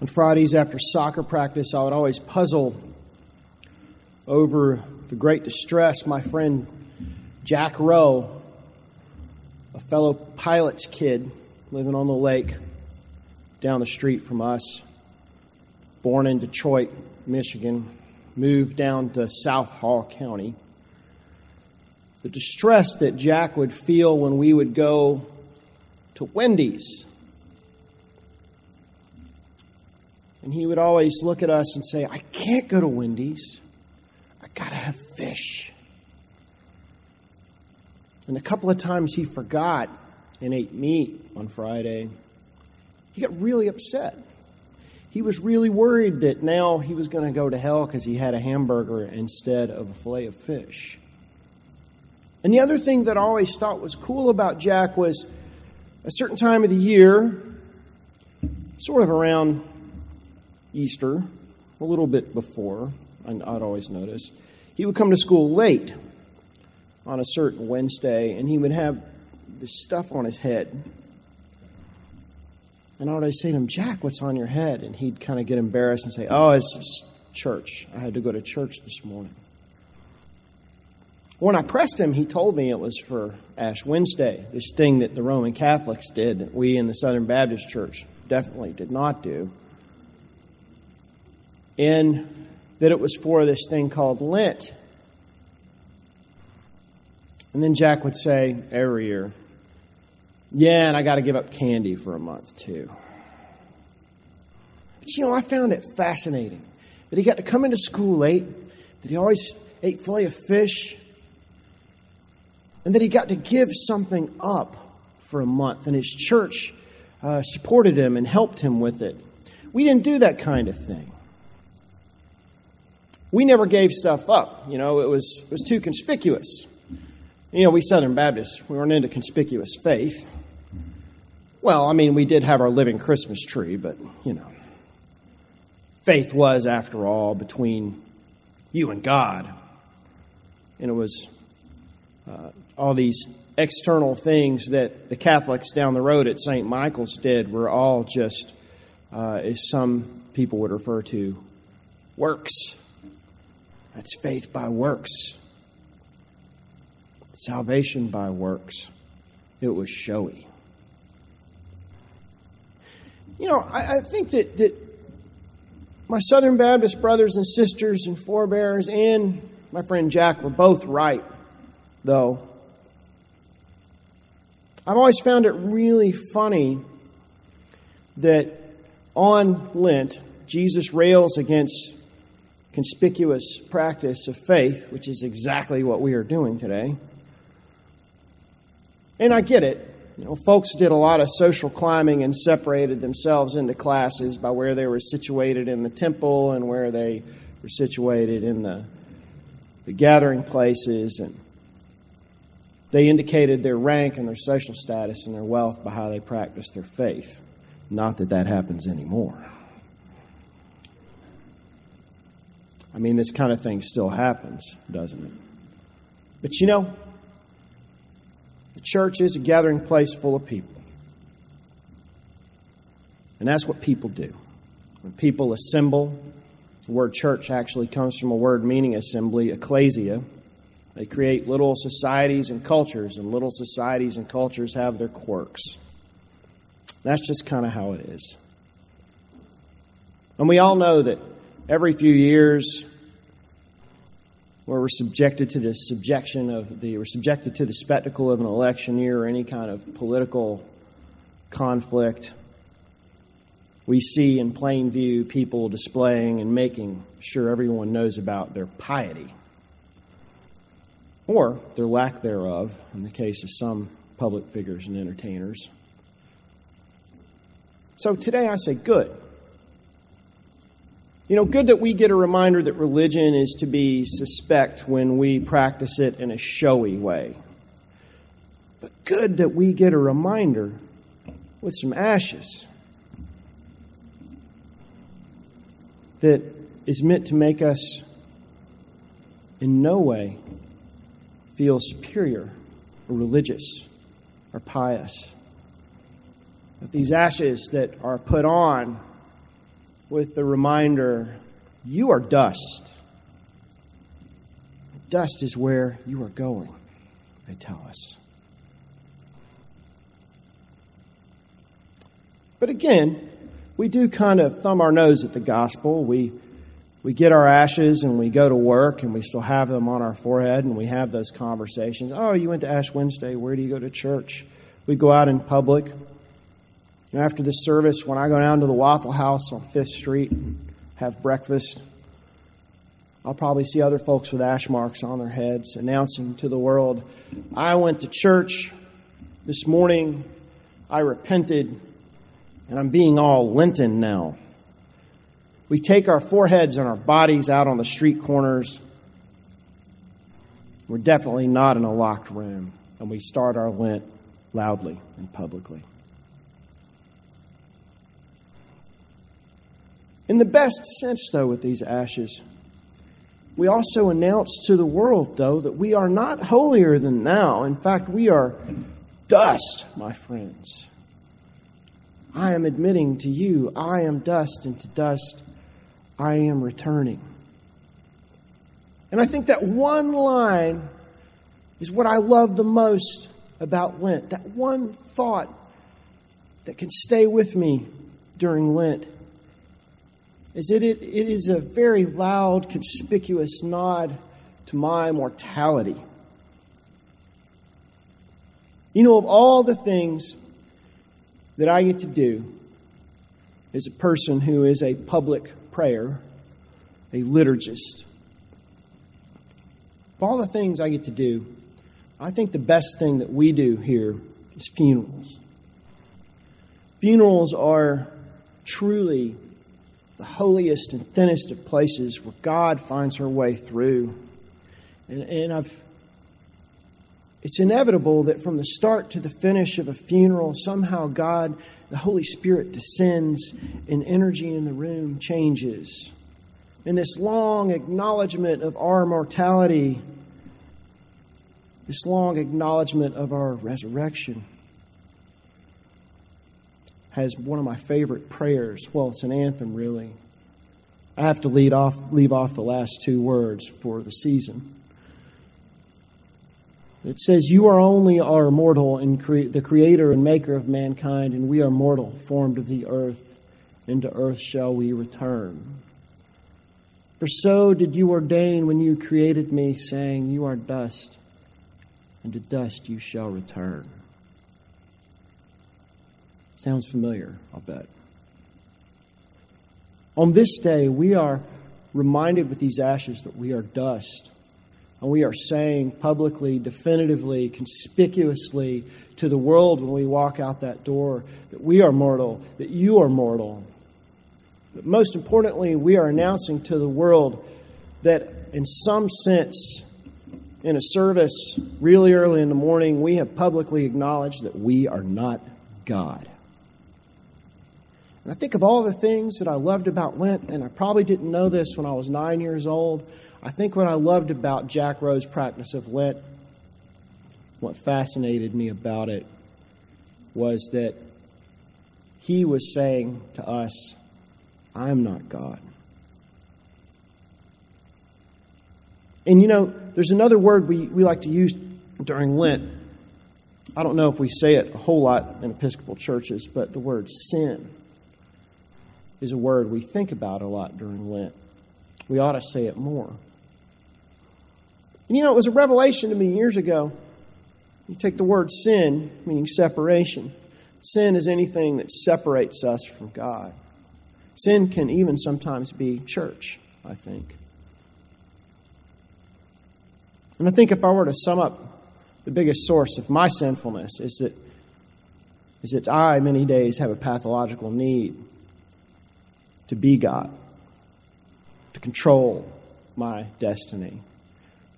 On Fridays after soccer practice, I would always puzzle over the great distress my friend Jack Rowe, a fellow pilot's kid living on the lake down the street from us, born in Detroit, Michigan, moved down to South Hall County. The distress that Jack would feel when we would go to Wendy's And he would always look at us and say, I can't go to Wendy's. I got to have fish. And a couple of times he forgot and ate meat on Friday. He got really upset. He was really worried that now he was going to go to hell because he had a hamburger instead of a fillet of fish. And the other thing that I always thought was cool about Jack was a certain time of the year, sort of around Easter, a little bit before, I'd always notice, he would come to school late on a certain Wednesday, and he would have this stuff on his head. And I would always say to him, Jack, what's on your head? And he'd kind of get embarrassed and say, Oh, it's church. I had to go to church this morning. When I pressed him, he told me it was for Ash Wednesday, this thing that the Roman Catholics did that we in the Southern Baptist Church definitely did not do and that it was for this thing called Lent. And then Jack would say every year, Yeah, and I got to give up candy for a month too. But you know, I found it fascinating that he got to come into school late, that he always ate fillet of fish, and that he got to give something up for a month, and his church uh, supported him and helped him with it. We didn't do that kind of thing we never gave stuff up. You know, it was, it was too conspicuous. You know, we Southern Baptists, we weren't into conspicuous faith. Well, I mean, we did have our living Christmas tree, but, you know, faith was, after all, between you and God. And it was uh, all these external things that the Catholics down the road at St. Michael's did were all just, uh, as some people would refer to, works. That's faith by works. Salvation by works. It was showy. You know, I, I think that, that my Southern Baptist brothers and sisters and forebears and my friend Jack were both right, though. I've always found it really funny that on Lent, Jesus rails against conspicuous practice of faith, which is exactly what we are doing today. And I get it. You know, folks did a lot of social climbing and separated themselves into classes by where they were situated in the temple and where they were situated in the, the gathering places. And they indicated their rank and their social status and their wealth by how they practiced their faith. Not that that happens anymore. I mean, this kind of thing still happens, doesn't it? But you know, the church is a gathering place full of people. And that's what people do. When people assemble, the word church actually comes from a word meaning assembly, ecclesia. They create little societies and cultures, and little societies and cultures have their quirks. That's just kind of how it is. And we all know that every few years where we're subjected to the subjection of the we're subjected to the spectacle of an election year or any kind of political conflict we see in plain view people displaying and making sure everyone knows about their piety or their lack thereof in the case of some public figures and entertainers. So today i say good you know, good that we get a reminder that religion is to be suspect when we practice it in a showy way. But good that we get a reminder with some ashes that is meant to make us in no way feel superior or religious or pious. That these ashes that are put on, with the reminder you are dust. Dust is where you are going, they tell us. But again, we do kind of thumb our nose at the gospel. We, we get our ashes and we go to work and we still have them on our forehead and we have those conversations. Oh, you went to Ash Wednesday. Where do you go to church? We go out in public. After the service, when I go down to the Waffle House on Fifth Street and have breakfast, I'll probably see other folks with ash marks on their heads announcing to the world, I went to church this morning. I repented and I'm being all Lenten now. We take our foreheads and our bodies out on the street corners. We're definitely not in a locked room, and we start our Lent loudly and publicly. In the best sense, though, with these ashes, we also announce to the world, though, that we are not holier than thou. In fact, we are dust, my friends. I am admitting to you, I am dust, and to dust I am returning. And I think that one line is what I love the most about Lent. That one thought that can stay with me during Lent is that it, it is a very loud, conspicuous nod to my mortality. You know, of all the things that I get to do as a person who is a public prayer, a liturgist. Of all the things I get to do, I think the best thing that we do here is funerals. Funerals are truly the holiest and thinnest of places where God finds her way through. And, and I've it's inevitable that from the start to the finish of a funeral, somehow God, the Holy Spirit, descends and energy in the room changes. And this long acknowledgement of our mortality, this long acknowledgement of our resurrection, has one of my favorite prayers. Well, it's an anthem, really. I have to lead off, leave off the last two words for the season. It says, You are only our mortal and cre- the creator and maker of mankind, and we are mortal, formed of the earth, and to earth shall we return. For so did you ordain when you created me, saying, You are dust, and to dust you shall return. Sounds familiar, I'll bet. On this day, we are reminded with these ashes that we are dust and we are saying publicly, definitively, conspicuously to the world when we walk out that door that we are mortal, that you are mortal. But most importantly, we are announcing to the world that in some sense, in a service really early in the morning, we have publicly acknowledged that we are not God. And I think of all the things that I loved about Lent, and I probably didn't know this when I was nine years old. I think what I loved about Jack Rowe's practice of Lent, what fascinated me about it, was that he was saying to us, I am not God. And you know, there's another word we, we like to use during Lent. I don't know if we say it a whole lot in Episcopal churches, but the word sin is a word we think about a lot during Lent. We ought to say it more. And you know, it was a revelation to me years ago. You take the word sin, meaning separation. Sin is anything that separates us from God. Sin can even sometimes be church, I think. And I think if I were to sum up the biggest source of my sinfulness is that is that I many days have a pathological need to be God, to control my destiny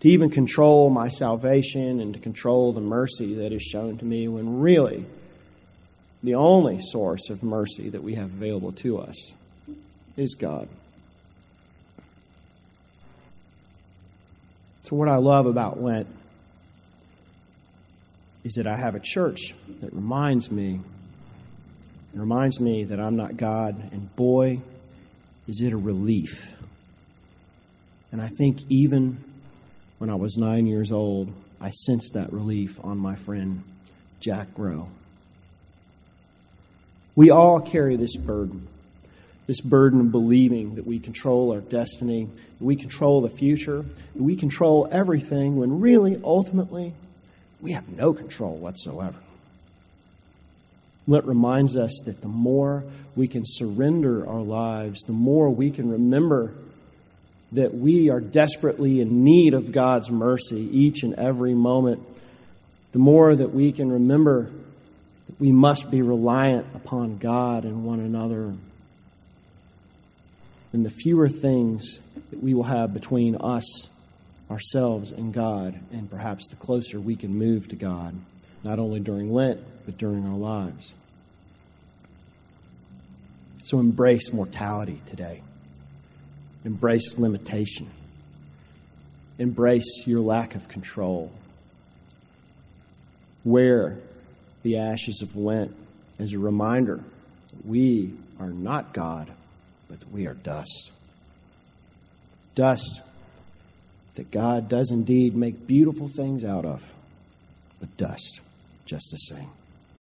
to even control my salvation and to control the mercy that is shown to me when really the only source of mercy that we have available to us is God. So, what I love about Lent is that I have a church that reminds me, reminds me that I'm not God, and boy, Is it a relief? And I think even when I was nine years old, I sensed that relief on my friend Jack Rowe. We all carry this burden this burden of believing that we control our destiny, that we control the future, that we control everything, when really, ultimately, we have no control whatsoever. That reminds us that the more we can surrender our lives, the more we can remember that we are desperately in need of God's mercy each and every moment, the more that we can remember that we must be reliant upon God and one another. Then the fewer things that we will have between us, ourselves, and God, and perhaps the closer we can move to God, not only during Lent, but during our lives. So embrace mortality today. Embrace limitation. Embrace your lack of control. Wear the ashes of Lent as a reminder that we are not God but we are dust. Dust that God does indeed make beautiful things out of, but dust just the same.